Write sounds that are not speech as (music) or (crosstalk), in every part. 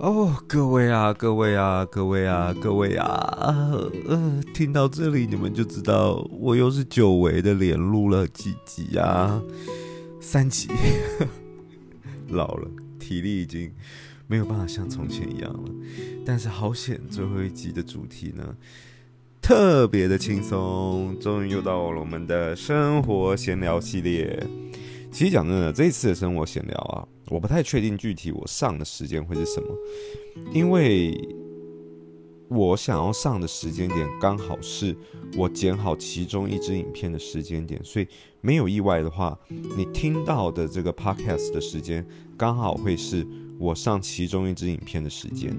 哦，各位啊，各位啊，各位啊，各位啊，呃，听到这里你们就知道我又是久违的连录了几集啊，三集，(laughs) 老了，体力已经没有办法像从前一样了。但是好险，最后一集的主题呢，特别的轻松，终于又到了我们的生活闲聊系列。其实讲真的，这一次的生活闲聊啊，我不太确定具体我上的时间会是什么，因为我想要上的时间点刚好是我剪好其中一支影片的时间点，所以没有意外的话，你听到的这个 podcast 的时间刚好会是我上其中一支影片的时间。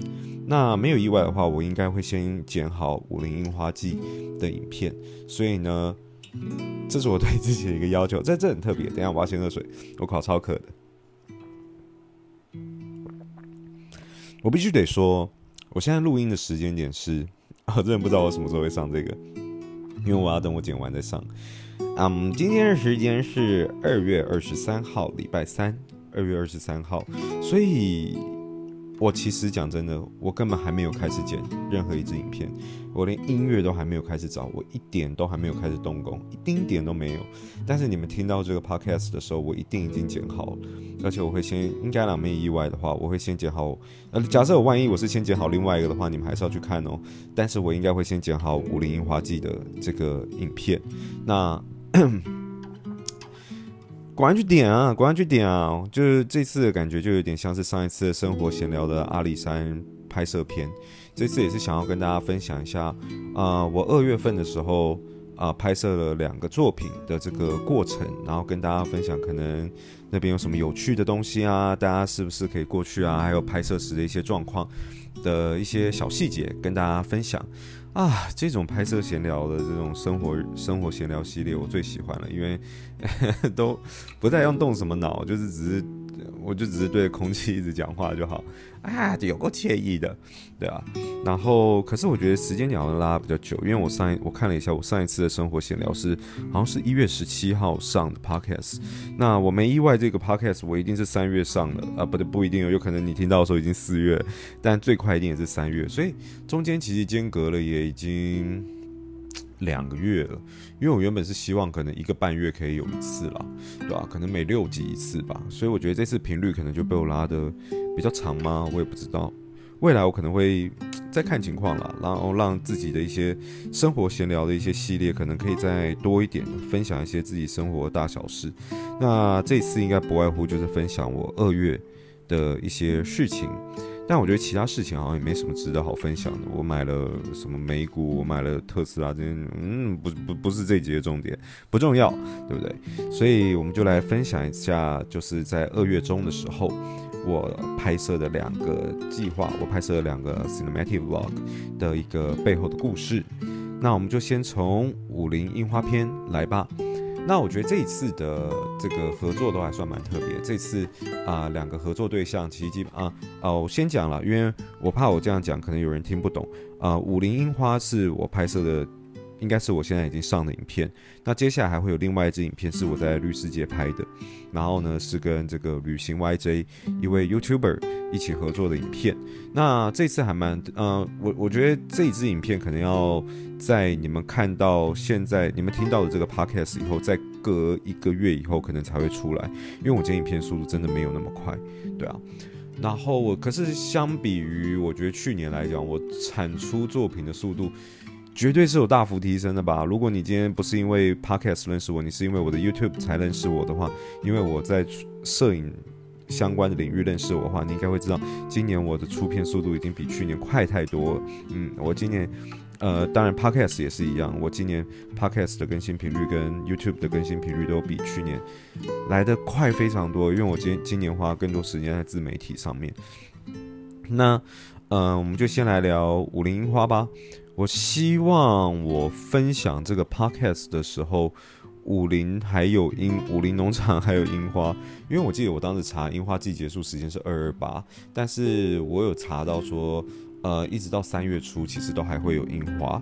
那没有意外的话，我应该会先剪好《武林樱花季》的影片，所以呢。这是我对自己的一个要求，这这很特别。等下我要先喝水，我考超渴的。我必须得说，我现在录音的时间点是，我真的不知道我什么时候会上这个，因为我要等我剪完再上。嗯，今天的时间是二月二十三号，礼拜三，二月二十三号，所以。我其实讲真的，我根本还没有开始剪任何一支影片，我连音乐都还没有开始找，我一点都还没有开始动工，一丁点都没有。但是你们听到这个 podcast 的时候，我一定已经剪好了，而且我会先，应该啦，没意外的话，我会先剪好。呃，假设我万一我是先剪好另外一个的话，你们还是要去看哦。但是我应该会先剪好《武林樱花季》的这个影片。那。(coughs) 赶快去点啊！赶快去点啊！就是这次的感觉就有点像是上一次的生活闲聊的阿里山拍摄片，这次也是想要跟大家分享一下啊、我二月份的时候啊、拍摄了两个作品的这个过程，然后跟大家分享可能那边有什么有趣的东西啊，大家是不是可以过去啊？还有拍摄时的一些状况的一些小细节跟大家分享。啊，这种拍摄闲聊的这种生活生活闲聊系列，我最喜欢了，因为 (laughs) 都不太用动什么脑，就是只是。我就只是对着空气一直讲话就好，啊，有够惬意的，对啊。然后，可是我觉得时间点要拉比较久，因为我上一我看了一下，我上一次的生活闲聊是好像是一月十七号上的 podcast。那我没意外，这个 podcast 我一定是三月上的啊，不对，不一定，有可能你听到的时候已经四月，但最快一定也是三月，所以中间其实间隔了也已经。两个月了，因为我原本是希望可能一个半月可以有一次啦，对吧？可能每六集一次吧，所以我觉得这次频率可能就被我拉得比较长吗？我也不知道。未来我可能会再看情况啦，然后让自己的一些生活闲聊的一些系列可能可以再多一点，分享一些自己生活大小事。那这次应该不外乎就是分享我二月的一些事情。但我觉得其他事情好像也没什么值得好分享的。我买了什么美股，我买了特斯拉，这些嗯，不不不是这一集的重点，不重要，对不对？所以我们就来分享一下，就是在二月中的时候，我拍摄的两个计划，我拍摄了两个 cinematic vlog 的一个背后的故事。那我们就先从武林樱花篇来吧。那我觉得这一次的这个合作都还算蛮特别。这次啊，两个合作对象其实基本啊，哦，我先讲了，因为我怕我这样讲可能有人听不懂啊。武林樱花是我拍摄的。应该是我现在已经上的影片，那接下来还会有另外一支影片是我在绿世界拍的，然后呢是跟这个旅行 YJ 一位 YouTuber 一起合作的影片。那这次还蛮，呃，我我觉得这一支影片可能要在你们看到现在你们听到的这个 Podcast 以后，再隔一个月以后可能才会出来，因为我剪影片速度真的没有那么快，对啊。然后我可是相比于我觉得去年来讲，我产出作品的速度。绝对是有大幅提升的吧？如果你今天不是因为 Podcast 认识我，你是因为我的 YouTube 才认识我的话，因为我在摄影相关的领域认识我的话，你应该会知道，今年我的出片速度已经比去年快太多。嗯，我今年，呃，当然 Podcast 也是一样，我今年 Podcast 的更新频率跟 YouTube 的更新频率都比去年来得快非常多，因为我今今年花更多时间在自媒体上面。那，呃，我们就先来聊武林樱花吧。我希望我分享这个 podcast 的时候，武林还有樱，武林农场还有樱花，因为我记得我当时查樱花季结束时间是二二八，但是我有查到说，呃，一直到三月初，其实都还会有樱花。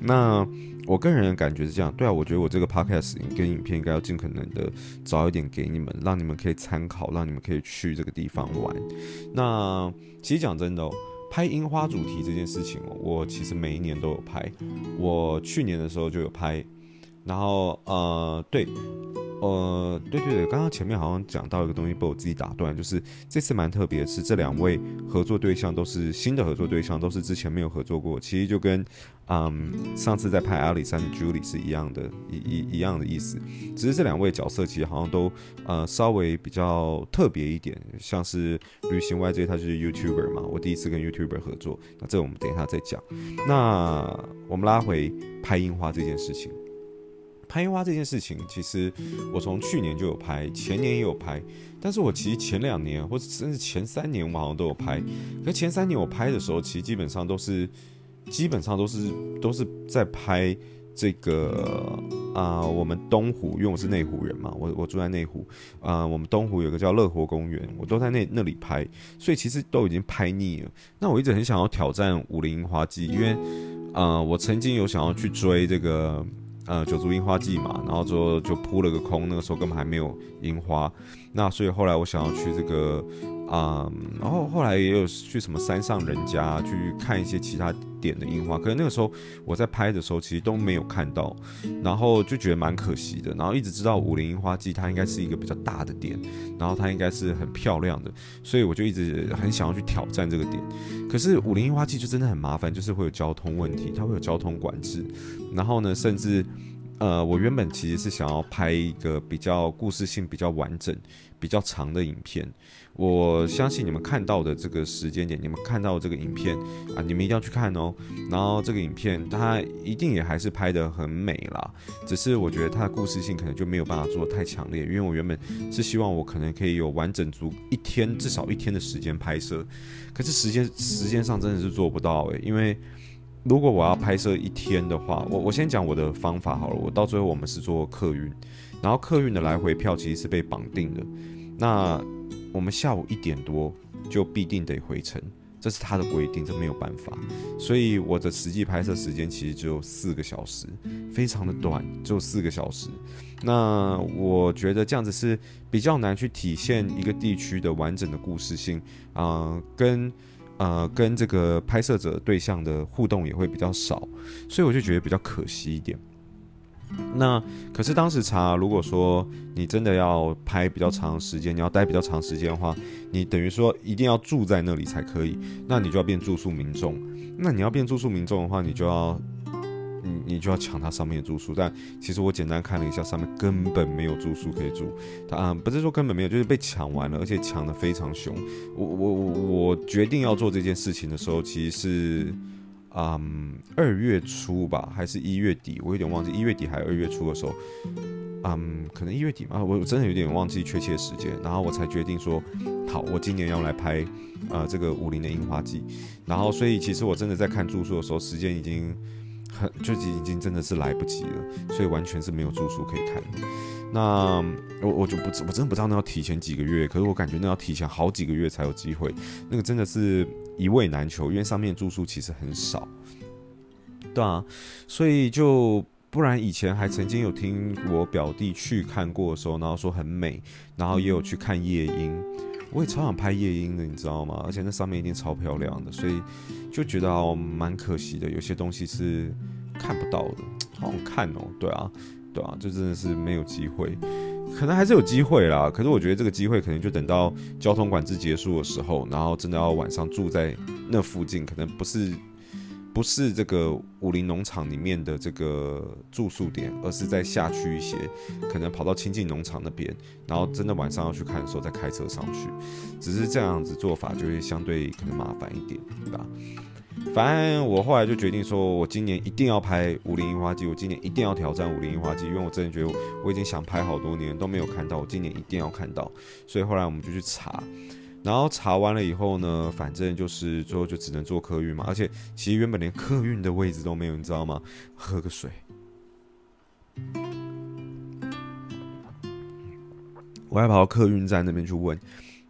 那我个人的感觉是这样，对啊，我觉得我这个 podcast 跟影片应该要尽可能的早一点给你们，让你们可以参考，让你们可以去这个地方玩。那其实讲真的哦，拍樱花主题这件事情，我其实每一年都有拍。我去年的时候就有拍，然后呃，对。呃，对对对，刚刚前面好像讲到一个东西被我自己打断，就是这次蛮特别是，这两位合作对象都是新的合作对象，都是之前没有合作过。其实就跟嗯上次在拍阿里山的 Julie 是一样的，一一一样的意思。只是这两位角色其实好像都呃稍微比较特别一点，像是旅行 YJ 他就是 YouTuber 嘛，我第一次跟 YouTuber 合作，那这我们等一下再讲。那我们拉回拍樱花这件事情。拍樱花这件事情，其实我从去年就有拍，前年也有拍，但是我其实前两年或者甚至前三年我好像都有拍。可前三年我拍的时候，其实基本上都是基本上都是都是在拍这个啊、我们东湖，因为我是内湖人嘛，我我住在内湖啊、我们东湖有个叫乐活公园，我都在那那里拍，所以其实都已经拍腻了。那我一直很想要挑战武林花季，因为啊、我曾经有想要去追这个。呃，九族樱花季嘛，然后之后就扑了个空，那个时候根本还没有樱花，那所以后来我想要去这个，啊、嗯，然后后来也有去什么山上人家去看一些其他点的樱花，可是那个时候我在拍的时候其实都没有看到，然后就觉得蛮可惜的，然后一直知道武陵樱花季它应该是一个比较大的点，然后它应该是很漂亮的，所以我就一直很想要去挑战这个点，可是武陵樱花季就真的很麻烦，就是会有交通问题，它会有交通管制，然后呢，甚至。呃，我原本其实是想要拍一个比较故事性比较完整、比较长的影片。我相信你们看到的这个时间点，你们看到这个影片啊，你们一定要去看哦。然后这个影片它一定也还是拍得很美啦，只是我觉得它的故事性可能就没有办法做得太强烈，因为我原本是希望我可能可以有完整足一天，至少一天的时间拍摄，可是时间时间上真的是做不到诶，因为。如果我要拍摄一天的话，我我先讲我的方法好了。我到最后我们是做客运，然后客运的来回票其实是被绑定的。那我们下午一点多就必定得回程，这是他的规定，这没有办法。所以我的实际拍摄时间其实只有四个小时，非常的短，只有四个小时。那我觉得这样子是比较难去体现一个地区的完整的故事性啊、跟。呃，跟这个拍摄者对象的互动也会比较少，所以我就觉得比较可惜一点。那可是当时查，如果说你真的要拍比较长时间，你要待比较长时间的话，你等于说一定要住在那里才可以，那你就要变住宿民众。那你要变住宿民众的话，你就要。你你就要抢它上面的住宿，但其实我简单看了一下，上面根本没有住宿可以住。它啊，不是说根本没有，就是被抢完了，而且抢得非常凶。我我我我决定要做这件事情的时候，其实是嗯二月初吧，还是一月底？我有点忘记一月底还是二月初的时候，嗯，可能一月底嘛，我真的有点忘记确切时间。然后我才决定说，好，我今年要来拍呃这个武陵的樱花季。然后所以其实我真的在看住宿的时候，时间已经。很就已经真的是来不及了，所以完全是没有住宿可以看的。那我我就不我真的不知道那要提前几个月，可是我感觉那要提前好几个月才有机会。那个真的是一位难求，因为上面住宿其实很少。对啊，所以就不然以前还曾经有听我表弟去看过的时候，然后说很美，然后也有去看夜莺。我也超想拍夜莺的，你知道吗？而且那上面一定超漂亮的，所以就觉得，蛮可惜的。有些东西是看不到的，好想看哦。对啊，对啊，就真的是没有机会，可能还是有机会啦。可是我觉得这个机会可能就等到交通管制结束的时候，然后真的要晚上住在那附近，可能不是。不是这个武陵农场里面的这个住宿点，而是在下去一些，可能跑到清境农场那边，然后真的晚上要去看的时候再开车上去。只是这样子做法就会相对可能麻烦一点，对吧？反正我后来就决定说，我今年一定要拍武陵樱花季，我今年一定要挑战武陵樱花季，因为我真的觉得我已经想拍好多年都没有看到，我今年一定要看到。所以后来我们就去查。然后查完了以后呢，反正就是最后就只能坐客运嘛，而且其实原本连客运的位置都没有，你知道吗？喝个水。我还跑到客运站那边去问，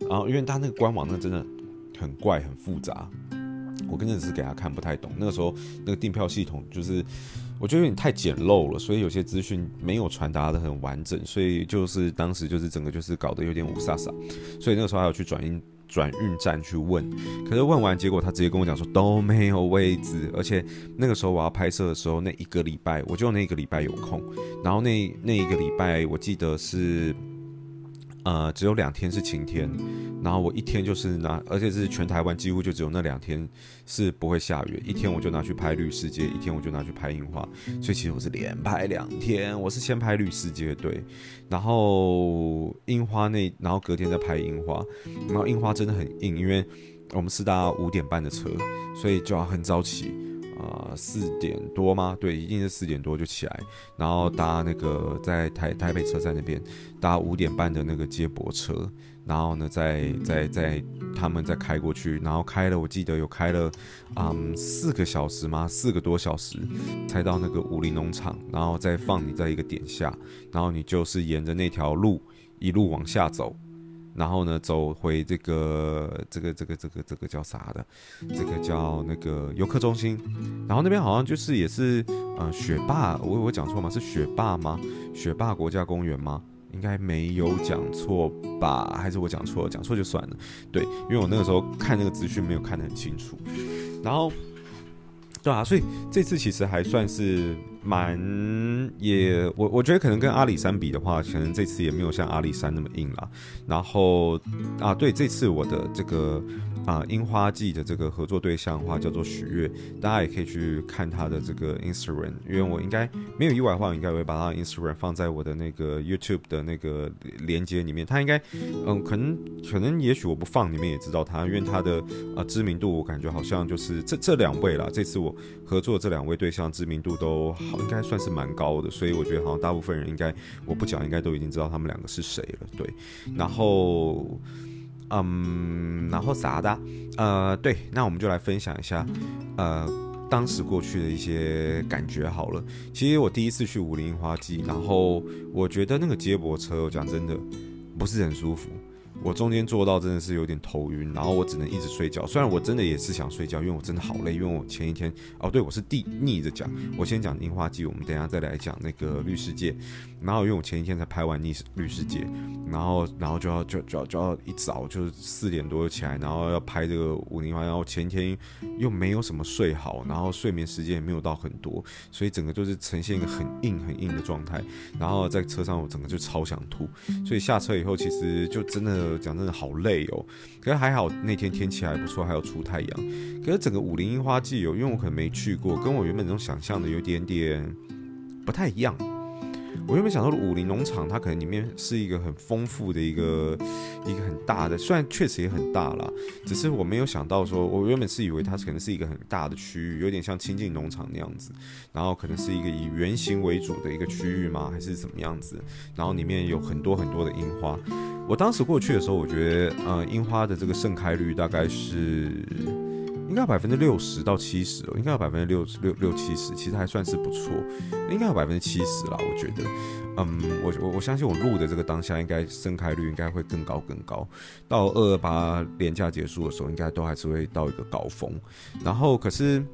然后因为他那个官网那真的很怪很复杂，我跟着只是给他看不太懂。那个时候那个订票系统就是我觉得有点太简陋了，所以有些资讯没有传达得很完整，所以就是当时就是整个就是搞得有点雾煞煞。所以那个时候还要去转运转运站去问，可是问完结果他直接跟我讲说都没有位置，而且那个时候我要拍摄的时候那一个礼拜我就那一个礼拜有空，然后那那一个礼拜我记得是。呃，只有两天是晴天，然后我一天就是拿，而且是全台湾几乎就只有那两天是不会下雨，一天我就拿去拍绿世界，一天我就拿去拍樱花，所以其实我是连拍两天，我是先拍绿世界对，然后樱花那，然后隔天再拍樱花，然后樱花真的很硬，因为我们是搭五点半的车，所以就要很早起。啊、呃，四点多吗？对，一定是四点多就起来，然后搭那个在台台北车站那边搭五点半的那个接驳车，然后呢，再再再他们再开过去，然后开了，我记得有开了，嗯，四个小时吗？四个多小时才到那个武陵农场，然后再放你在一个点下，然后你就是沿着那条路一路往下走。然后呢，走回这个这个这个这个这个叫啥的？这个叫那个游客中心。然后那边好像就是也是呃雪霸，我我讲错吗？是雪霸吗？雪霸国家公园吗？应该没有讲错吧？还是我讲错了？讲错就算了。对，因为我那个时候看那个资讯没有看得很清楚。然后。对啊，所以这次其实还算是蛮也我我觉得可能跟阿里山比的话，可能这次也没有像阿里山那么硬啦。然后啊，对，这次我的这个。啊，樱花季的这个合作对象的话叫做许悦，大家也可以去看他的这个 Instagram，因为我应该没有意外的话，我应该会把他的 Instagram 放在我的那个 YouTube 的那个连接里面。他应该，嗯，可能可能也许我不放，你们也知道他，因为他的啊知名度，我感觉好像就是这这两位啦。这次我合作这两位对象知名度都好，应该算是蛮高的，所以我觉得好像大部分人应该我不讲，应该都已经知道他们两个是谁了。对，然后。嗯，然后啥的，呃，对，那我们就来分享一下，呃，当时过去的一些感觉好了。其实我第一次去武林花季，然后我觉得那个接驳车，我讲真的，不是很舒服。我中间做到真的是有点头晕，然后我只能一直睡觉。虽然我真的也是想睡觉，因为我真的好累。因为我前一天哦，对，我是地逆着讲。我先讲樱花季，我们等下再来讲那个绿世界。然后因为我前一天才拍完逆律师界，然后然后就要就就要就要一早就是四点多就起来，然后要拍这个武陵花。然后前一天又没有什么睡好，然后睡眠时间也没有到很多，所以整个就是呈现一个很硬很硬的状态。然后在车上我整个就超想吐，所以下车以后其实就真的。讲真的好累哦，可是还好那天天气还不错，还有出太阳。可是整个武陵樱花季有，因为我可能没去过，跟我原本那种想象的有点点不太一样。我原本想到武陵农场，它可能里面是一个很丰富的一个一个很大的，虽然确实也很大啦，只是我没有想到说，我原本是以为它可能是一个很大的区域，有点像亲近农场那样子，然后可能是一个以圆形为主的一个区域吗？还是怎么样子？然后里面有很多很多的樱花。我当时过去的时候，我觉得呃，樱花的这个盛开率大概是。应该有百分之六十到七十哦，应该有百分之六十六六七十，其实还算是不错。应该有百分之七十啦，我觉得。嗯，我我我相信我录的这个当下，应该盛开率应该会更高更高。到二二八连假结束的时候，应该都还是会到一个高峰。然后可是。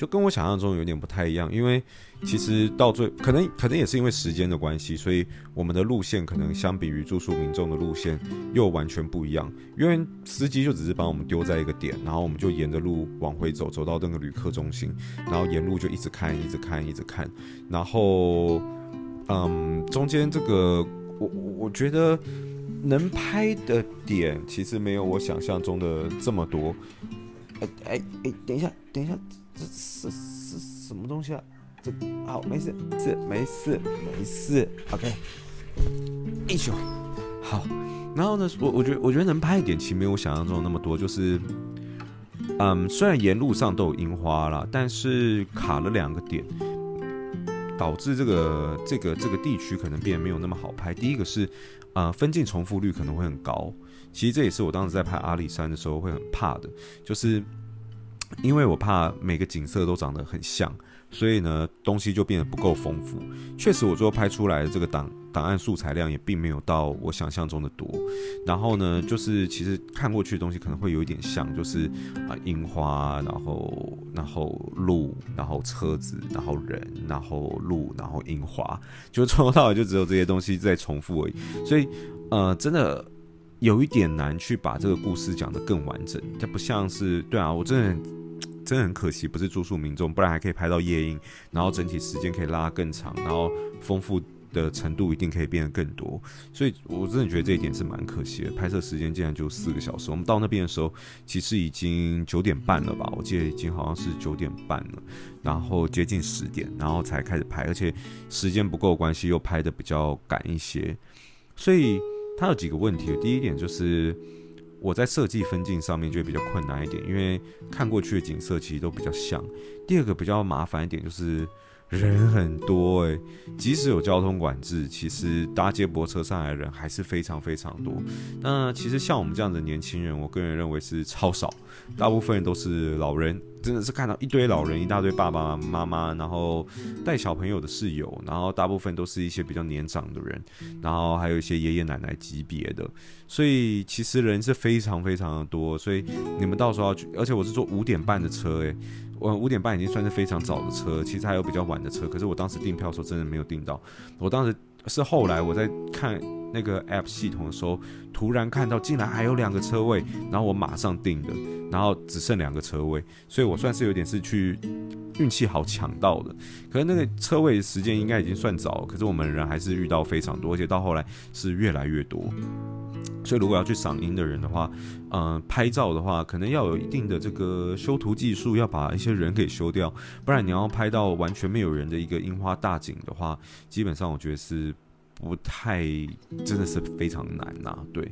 就跟我想象中有点不太一样，因为其实到最可能可能也是因为时间的关系，所以我们的路线可能相比于住宿民众的路线又完全不一样。因为司机就只是把我们丢在一个点，然后我们就沿着路往回走，走到那个旅客中心，然后沿路就一直看，一直看，一直看。然后，嗯，中间这个我我觉得能拍的点其实没有我想象中的这么多。哎哎哎，等一下，等一下。这是是什么东西啊？这好，没事，是没事没事，OK。一宿好，然后呢，我我觉得我觉得能拍一点，其实没有我想象中那么多。就是，嗯，虽然沿路上都有樱花啦，但是卡了两个点，导致这个这个这个地区可能变得没有那么好拍。第一个是，呃，分镜重复率可能会很高。其实这也是我当时在拍阿里山的时候会很怕的，就是。因为我怕每个景色都长得很像，所以呢，东西就变得不够丰富。确实，我最后拍出来的这个档档案素材量也并没有到我想象中的多。然后呢，就是其实看过去的东西可能会有一点像，就是啊樱花，然后然后路，然后车子，然后人，然后路，然后樱花，就从头到尾就只有这些东西在重复而已。所以呃，真的有一点难去把这个故事讲得更完整。它不像是对啊，我真的。真的很可惜，不是住宿民众，不然还可以拍到夜莺，然后整体时间可以拉更长，然后丰富的程度一定可以变得更多。所以我真的觉得这一点是蛮可惜的，拍摄时间竟然就四个小时。我们到那边的时候，其实已经九点半了吧？我记得已经好像是九点半了，然后接近十点，然后才开始拍，而且时间不够关系，又拍得比较赶一些。所以它有几个问题，第一点就是。我在设计分镜上面就会比较困难一点，因为看过去的景色其实都比较像。第二个比较麻烦一点就是人很多诶，即使有交通管制，其实搭接驳车上来的人还是非常非常多。那其实像我们这样的年轻人，我个人认为是超少，大部分人都是老人。真的是看到一堆老人，一大堆爸爸妈妈，然后带小朋友的室友，然后大部分都是一些比较年长的人，然后还有一些爷爷奶奶级别的，所以其实人是非常非常的多。所以你们到时候要去，而且我是坐五点半的车，诶，我五点半已经算是非常早的车，其实还有比较晚的车，可是我当时订票的时候真的没有订到，我当时是后来我在看。那个 app 系统的时候，突然看到竟然还有两个车位，然后我马上订的，然后只剩两个车位，所以我算是有点是去运气好抢到的。可是那个车位时间应该已经算早，可是我们人还是遇到非常多，而且到后来是越来越多。所以如果要去赏樱的人的话，嗯、拍照的话，可能要有一定的这个修图技术，要把一些人给修掉，不然你要拍到完全没有人的一个樱花大景的话，基本上我觉得是。不太，真的是非常难呐、对，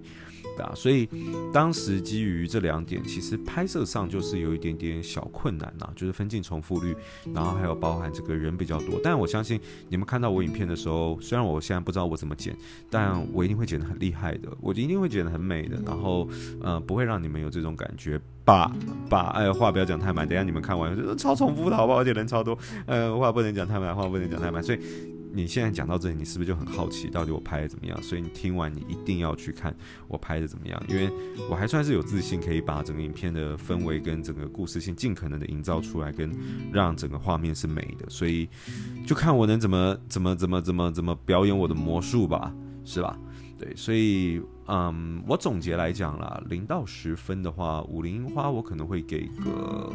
对啊，所以当时基于这两点，其实拍摄上就是有一点点小困难呐、就是分镜重复率，然后还有包含这个人比较多。但我相信你们看到我影片的时候，虽然我现在不知道我怎么剪，但我一定会剪得很厉害的，我一定会剪得很美的，然后呃不会让你们有这种感觉。把把哎话不要讲太满，等下你们看完就超重复的好不好？而且人超多，呃话不能讲太满，话不能讲太满，所以。你现在讲到这里，你是不是就很好奇，到底我拍的怎么样？所以你听完，你一定要去看我拍的怎么样，因为我还算是有自信，可以把整个影片的氛围跟整个故事性尽可能的营造出来，跟让整个画面是美的。所以就看我能怎么怎么怎么怎么怎么表演我的魔术吧，是吧？对，所以嗯，我总结来讲啦，零到十分的话，武林樱花我可能会给个。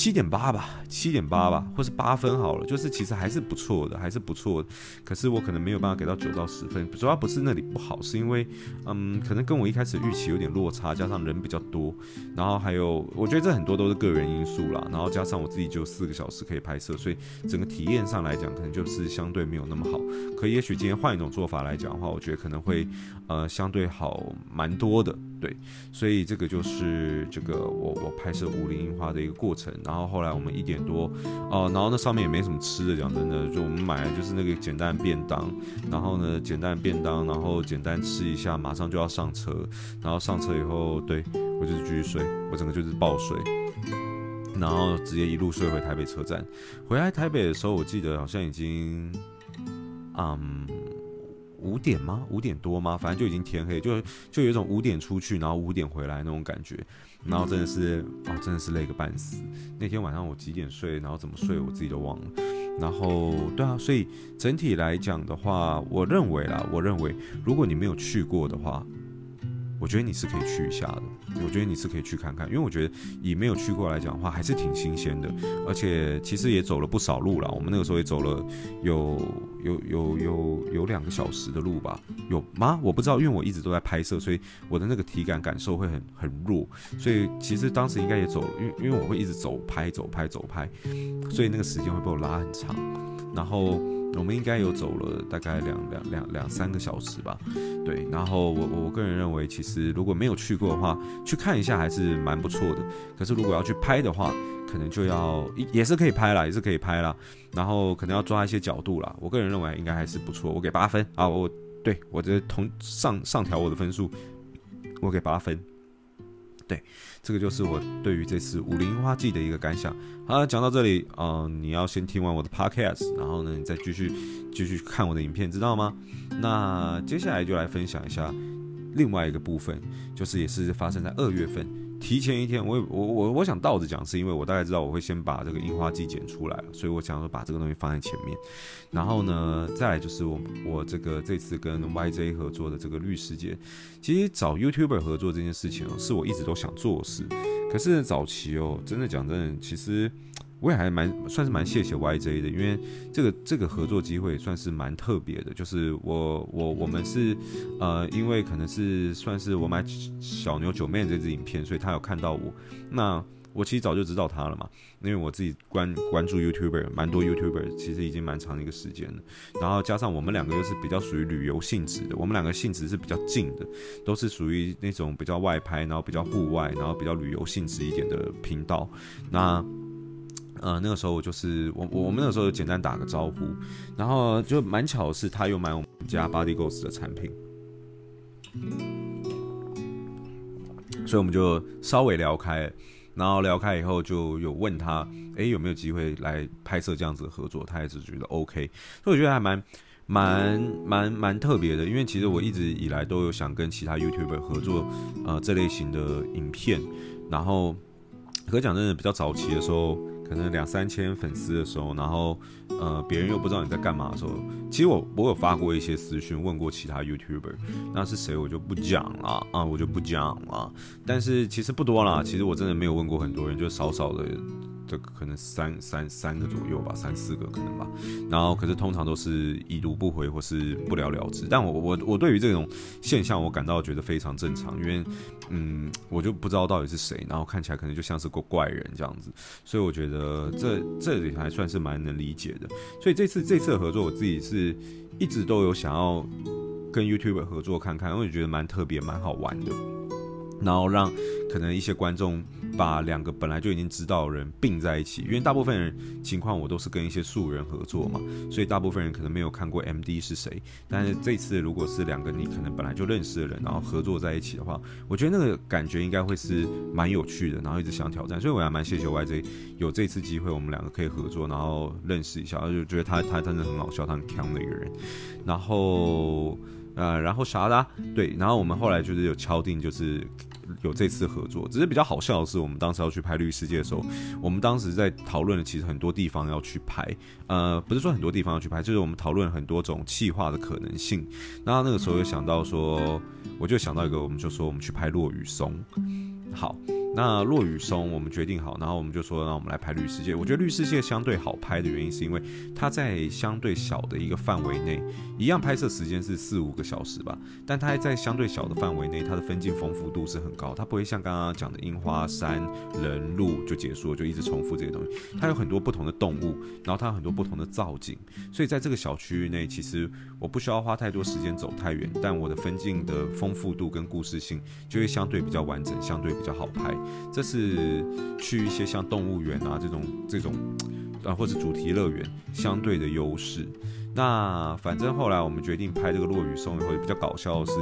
七点八吧，七点八吧，或是八分好了，就是其实还是不错的，还是不错的。可是我可能没有办法给到九到十分，主要不是那里不好，是因为，嗯，可能跟我一开始预期有点落差，加上人比较多，然后还有，我觉得这很多都是个人因素啦，然后加上我自己就四个小时可以拍摄，所以整个体验上来讲，可能就是相对没有那么好。可也许今天换一种做法来讲的话，我觉得可能会，呃，相对好蛮多的。对，所以这个就是这个我我拍摄武林樱花的一个过程。然后后来我们一点多，哦、然后那上面也没什么吃的，讲真的，就我们买的就是那个简单便当。然后呢，简单便当，然后简单吃一下，马上就要上车。然后上车以后，对，我就是继续睡，我整个就是爆睡，然后直接一路睡回台北车站。回来台北的时候，我记得好像已经，嗯。五点吗？五点多吗？反正就已经天黑，就就有一种五点出去，然后五点回来那种感觉，然后真的是哦，真的是累个半死。那天晚上我几点睡，然后怎么睡，我自己都忘了。然后对啊，所以整体来讲的话，我认为啦，我认为如果你没有去过的话。我觉得你是可以去一下的，我觉得你是可以去看看，因为我觉得以没有去过来讲的话，还是挺新鲜的，而且其实也走了不少路了。我们那个时候也走了有有有有有两个小时的路吧？有吗？我不知道，因为我一直都在拍摄，所以我的那个体感感受会很很弱，所以其实当时应该也走，因为因为我会一直走拍走拍走拍，所以那个时间会被我拉很长，然后。我们应该有走了大概两两两两三个小时吧，对。然后我我个人认为，其实如果没有去过的话，去看一下还是蛮不错的。可是如果要去拍的话，可能就要也是可以拍啦，也是可以拍啦。然后可能要抓一些角度啦。我个人认为应该还是不错，我给八分啊。我对我这同上上调我的分数，我给八分。对，这个就是我对于这次武林樱花季的一个感想。好了，讲到这里，嗯、你要先听完我的 podcast，然后呢，你再继续继续看我的影片，知道吗？那接下来就来分享一下另外一个部分，就是也是发生在二月份。提前一天，我我我我想倒着讲，是因为我大概知道我会先把这个樱花季剪出来，所以我想说把这个东西放在前面。然后呢，再来就是我我这个这次跟 YJ 合作的这个律师界，其实找 YouTuber 合作这件事情哦，是我一直都想做的事。可是早期哦，真的讲真的，其实。我也还蛮算是蛮谢谢 YJ 的，因为这个这个合作机会算是蛮特别的。就是我我我们是呃，因为可能是算是我买小牛九妹这支影片，所以他有看到我。那我其实早就知道他了嘛，因为我自己关关注 YouTuber 蛮多 YouTuber，其实已经蛮长一个时间了。然后加上我们两个又是比较属于旅游性质的，我们两个性质是比较近的，都是属于那种比较外拍，然后比较户外，然后比较旅游性质一点的频道。那呃，那个时候我就是我，我们那个时候就简单打个招呼，然后就蛮巧的是，他又买我们家 Body Ghost 的产品，所以我们就稍微聊开，然后聊开以后就有问他，哎，有没有机会来拍摄这样子的合作？他也是觉得 OK，所以我觉得还蛮蛮蛮蛮特别的，因为其实我一直以来都有想跟其他 YouTuber 合作，呃，这类型的影片，然后可讲真的比较早期的时候。可能两三千粉丝的时候，然后呃，别人又不知道你在干嘛的时候，其实我我有发过一些私讯，问过其他 YouTuber，那是谁我就不讲了啊，我就不讲了。但是其实不多啦，其实我真的没有问过很多人，就少少的。这可能三三三个左右吧，三四个可能吧。然后可是通常都是已读不回或是不了了之。但我我我对于这种现象，我感到觉得非常正常，因为嗯，我就不知道到底是谁，然后看起来可能就像是个怪人这样子。所以我觉得这这里还算是蛮能理解的。所以这次这次的合作，我自己是一直都有想要跟 YouTuber 合作看看，因为我觉得蛮特别、蛮好玩的。然后让可能一些观众把两个本来就已经知道的人并在一起，因为大部分人情况我都是跟一些素人合作嘛，所以大部分人可能没有看过 MD 是谁。但是这次如果是两个你可能本来就认识的人，然后合作在一起的话，我觉得那个感觉应该会是蛮有趣的，然后一直想挑战。所以我还蛮谢谢 YJ 有这次机会，我们两个可以合作，然后认识一下，就觉得他他真的很好笑，他很强的一个人。然后呃，然后啥的，对，然后我们后来就是有敲定，就是。有这次合作，只是比较好笑的是，我们当时要去拍绿世界的时候，我们当时在讨论的其实很多地方要去拍，呃，不是说很多地方要去拍，就是我们讨论很多种气化的可能性。那那个时候又想到说，我就想到一个，我们就说我们去拍落雨松，好。那落羽松我们决定好，然后我们就说，让我们来拍绿世界。我觉得绿世界相对好拍的原因，是因为它在相对小的一个范围内，一样拍摄时间是四五个小时吧，但它还在相对小的范围内，它的分镜丰富度是很高，它不会像刚刚讲的樱花山人路就结束了，就一直重复这些东西。它有很多不同的动物，然后它有很多不同的造景，所以在这个小区域内，其实我不需要花太多时间走太远，但我的分镜的丰富度跟故事性就会相对比较完整，相对比较好拍。这是去一些像动物园啊这种这种，啊或者主题乐园相对的优势。那反正后来我们决定拍这个落雨松以后，比较搞笑是，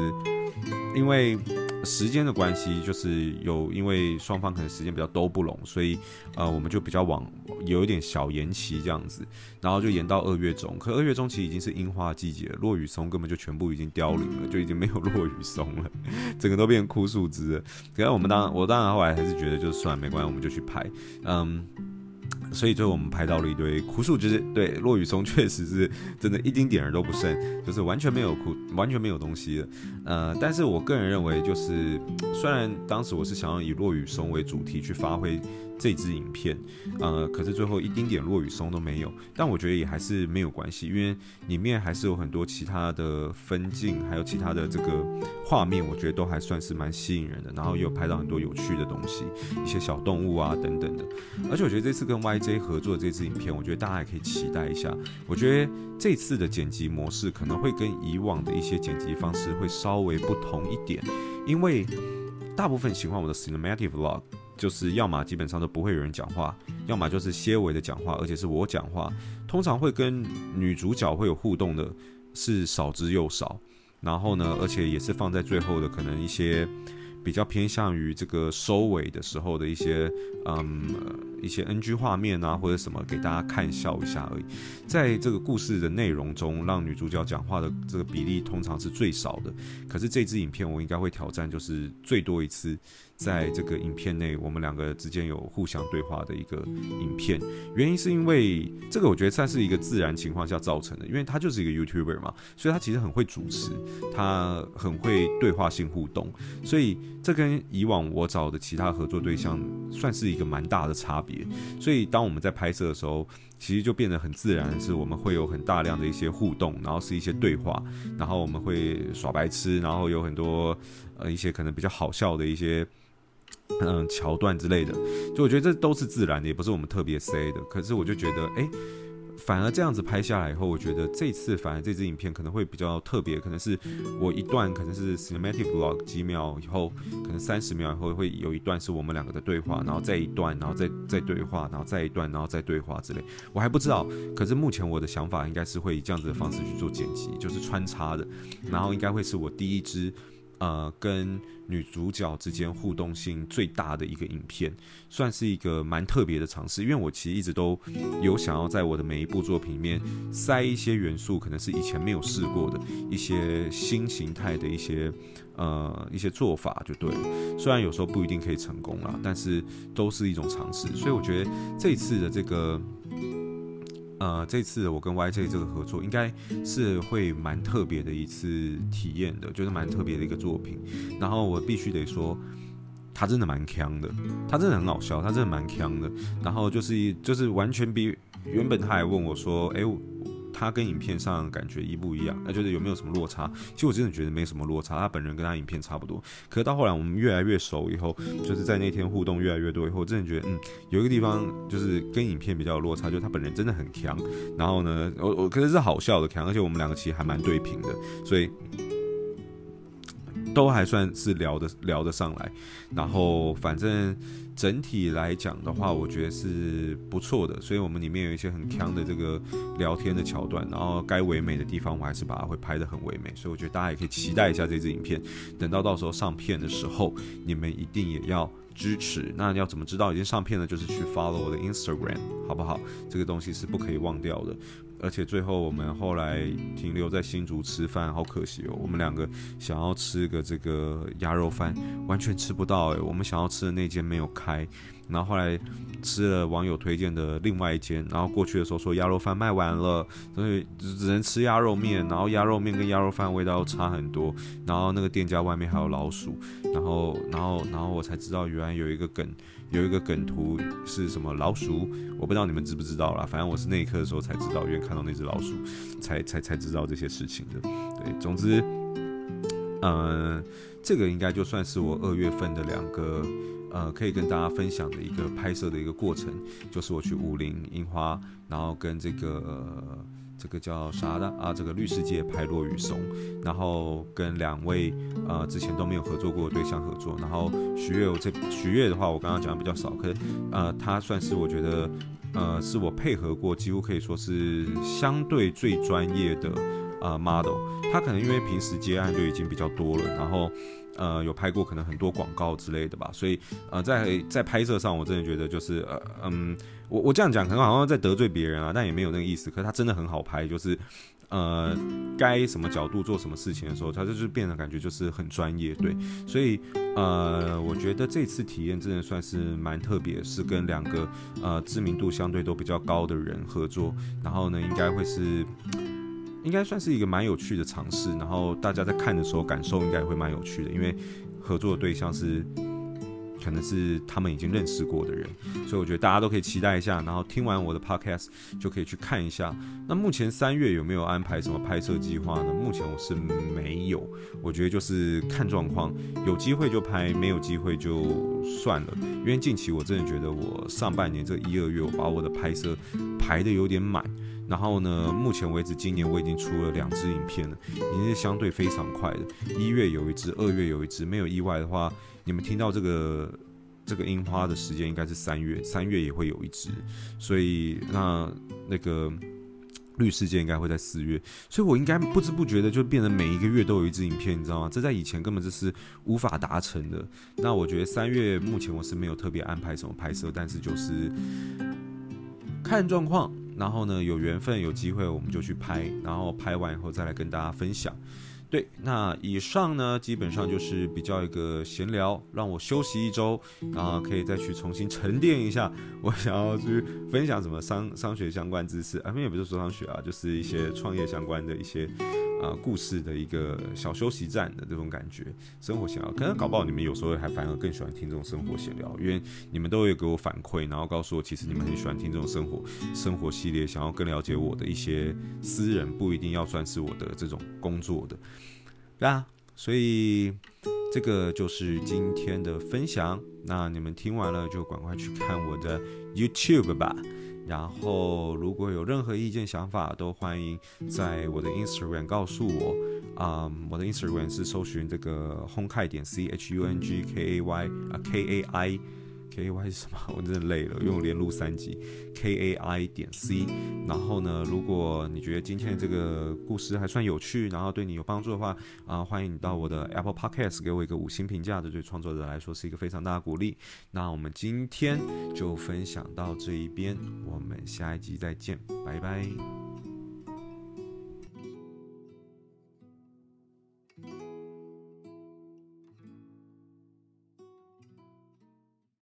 因为。时间的关系，就是有因为双方可能时间比较都不拢，所以呃我们就比较往有一点小延期这样子，然后就延到二月中。可二月中其实已经是樱花季节，落羽松根本就全部已经凋零了，就已经没有落羽松了，(laughs) 整个都变枯树枝了。可是我们当，我当然后来还是觉得就算没关系，我们就去拍，嗯。所以最后我们拍到了一堆枯树枝，对，落羽松确实是真的，一丁点儿都不剩，就是完全没有枯，完全没有东西的。呃，但是我个人认为，就是虽然当时我是想要以落羽松为主题去发挥。这支影片，呃，可是最后一丁点落雨松都没有，但我觉得也还是没有关系，因为里面还是有很多其他的分镜，还有其他的这个画面，我觉得都还算是蛮吸引人的。然后也有拍到很多有趣的东西，一些小动物啊等等的。而且我觉得这次跟 YJ 合作的这支影片，我觉得大家也可以期待一下。我觉得这次的剪辑模式可能会跟以往的一些剪辑方式会稍微不同一点，因为大部分喜欢我的 Cinematic Vlog。就是要么基本上都不会有人讲话，要么就是些微的讲话，而且是我讲话。通常会跟女主角会有互动的，是少之又少。然后呢，而且也是放在最后的，可能一些。比较偏向于这个收尾的时候的一些嗯一些 NG 画面啊，或者什么给大家看笑一下而已。在这个故事的内容中，让女主角讲话的这个比例通常是最少的。可是这支影片我应该会挑战，就是最多一次。在这个影片内，我们两个之间有互相对话的一个影片，原因是因为这个我觉得算是一个自然情况下造成的，因为他就是一个 YouTuber 嘛，所以他其实很会主持，他很会对话性互动，所以这跟以往我找的其他合作对象算是一个蛮大的差别。所以当我们在拍摄的时候，其实就变得很自然，是我们会有很大量的一些互动，然后是一些对话，然后我们会耍白痴，然后有很多呃一些可能比较好笑的一些。嗯，桥段之类的，就我觉得这都是自然的，也不是我们特别塞的。可是我就觉得，哎、反而这样子拍下来以后，我觉得这次反而这支影片可能会比较特别，可能是我一段可能是 cinematic vlog 几秒以后，可能三十秒以后会有一段是我们两个的对话，然后再一段，然后再再对话，然后再一段，然后再对话之类。我还不知道，可是目前我的想法应该是会以这样子的方式去做剪辑，就是穿插的，然后应该会是我第一支。呃，跟女主角之间互动性最大的一个影片，算是一个蛮特别的尝试。因为我其实一直都有想要在我的每一部作品里面塞一些元素，可能是以前没有试过的一些新形态的一些呃一些做法，就对了。虽然有时候不一定可以成功啦，但是都是一种尝试。所以我觉得这次的这个。呃，这次我跟 YJ 这个合作，应该是会蛮特别的一次体验的，就是蛮特别的一个作品。然后我必须得说，他真的蛮强的，他真的很好笑，他真的蛮强的。然后就是就是完全比原本他还问我说，哎。他跟影片上感觉一不一样？那就是有没有什么落差？其实我真的觉得没什么落差，他本人跟他影片差不多。可是到后来我们越来越熟以后，就是在那天互动越来越多以后，我真的觉得嗯，有一个地方就是跟影片比较有落差，就是他本人真的很强。然后呢，我我可是是好笑的强，而且我们两个其实还蛮对平的，所以都还算是聊得聊得上来。然后反正。整体来讲的话，我觉得是不错的，所以我们里面有一些很强的这个聊天的桥段，然后该唯美的地方，我还是把它会拍得很唯美，所以我觉得大家也可以期待一下这支影片，等到到时候上片的时候，你们一定也要支持。那要怎么知道已经上片了？就是去 follow 我的 Instagram，好不好？这个东西是不可以忘掉的。而且最后我们后来停留在新竹吃饭，好可惜哦。我们两个想要吃个这个鸭肉饭，完全吃不到诶。我们想要吃的那间没有开，然后后来吃了网友推荐的另外一间，然后过去的时候说鸭肉饭卖完了，所以只能吃鸭肉面。然后鸭肉面跟鸭肉饭味道差很多，然后那个店家外面还有老鼠，然后然后然后我才知道原来有一个梗。有一个梗图是什么老鼠，我不知道你们知不知道啦。反正我是那一刻的时候才知道，因为看到那只老鼠，才才才知道这些事情的。对，总之，嗯、这个应该就算是我二月份的两个，呃，可以跟大家分享的一个拍摄的一个过程，就是我去武陵樱花，然后跟这个。这个叫啥的啊？这个绿世界拍落羽松，然后跟两位呃之前都没有合作过的对象合作，然后许月我这许月的话，我刚刚讲的比较少，可是呃他算是我觉得呃是我配合过几乎可以说是相对最专业的呃 model，他可能因为平时接案就已经比较多了，然后。呃，有拍过可能很多广告之类的吧，所以呃，在在拍摄上，我真的觉得就是呃嗯，我我这样讲可能好像在得罪别人啊，但也没有那个意思。可是他真的很好拍，就是呃，该什么角度做什么事情的时候，他就是变得感觉就是很专业，对。所以呃，我觉得这次体验真的算是蛮特别，是跟两个呃知名度相对都比较高的人合作，然后呢，应该会是。应该算是一个蛮有趣的尝试，然后大家在看的时候感受应该会蛮有趣的，因为合作的对象是可能是他们已经认识过的人，所以我觉得大家都可以期待一下，然后听完我的 podcast 就可以去看一下。那目前三月有没有安排什么拍摄计划呢？目前我是没有，我觉得就是看状况，有机会就拍，没有机会就算了。因为近期我真的觉得我上半年这一二月我把我的拍摄排得有点满。然后呢，目前为止，今年我已经出了两支影片了，已经是相对非常快的。一月有一支，二月有一支，没有意外的话，你们听到这个这个樱花的时间应该是三月，三月也会有一支。所以那那个绿世界应该会在四月，所以我应该不知不觉的就变成每一个月都有一支影片，你知道吗？这在以前根本就是无法达成的。那我觉得三月目前我是没有特别安排什么拍摄，但是就是看状况，然后呢，有缘分有机会我们就去拍，然后拍完以后再来跟大家分享。对，那以上呢，基本上就是比较一个闲聊，让我休息一周，然后可以再去重新沉淀一下，我想要去分享什么商商学相关知识啊，也不是说商学啊，就是一些创业相关的一些。啊，故事的一个小休息站的这种感觉，生活闲聊，可能搞不好你们有时候还反而更喜欢听这种生活闲聊，因为你们都会给我反馈，然后告诉我，其实你们很喜欢听这种生活生活系列，想要更了解我的一些私人，不一定要算是我的这种工作的，啊，所以这个就是今天的分享，那你们听完了就赶快去看我的 YouTube 吧。然后，如果有任何意见、想法，都欢迎在我的 Instagram 告诉我。啊、我的 Instagram 是搜寻这个 hongkai 点 C H U N G K A Y 啊 K A I。K A Y 是什么？(laughs) 我真的累了，因为我连录三集。K A I 点 C，然后呢，如果你觉得今天的这个故事还算有趣，然后对你有帮助的话，啊、呃，欢迎你到我的 Apple Podcast 给我一个五星评价，这对创作者来说是一个非常大的鼓励。那我们今天就分享到这一边，我们下一集再见，拜拜。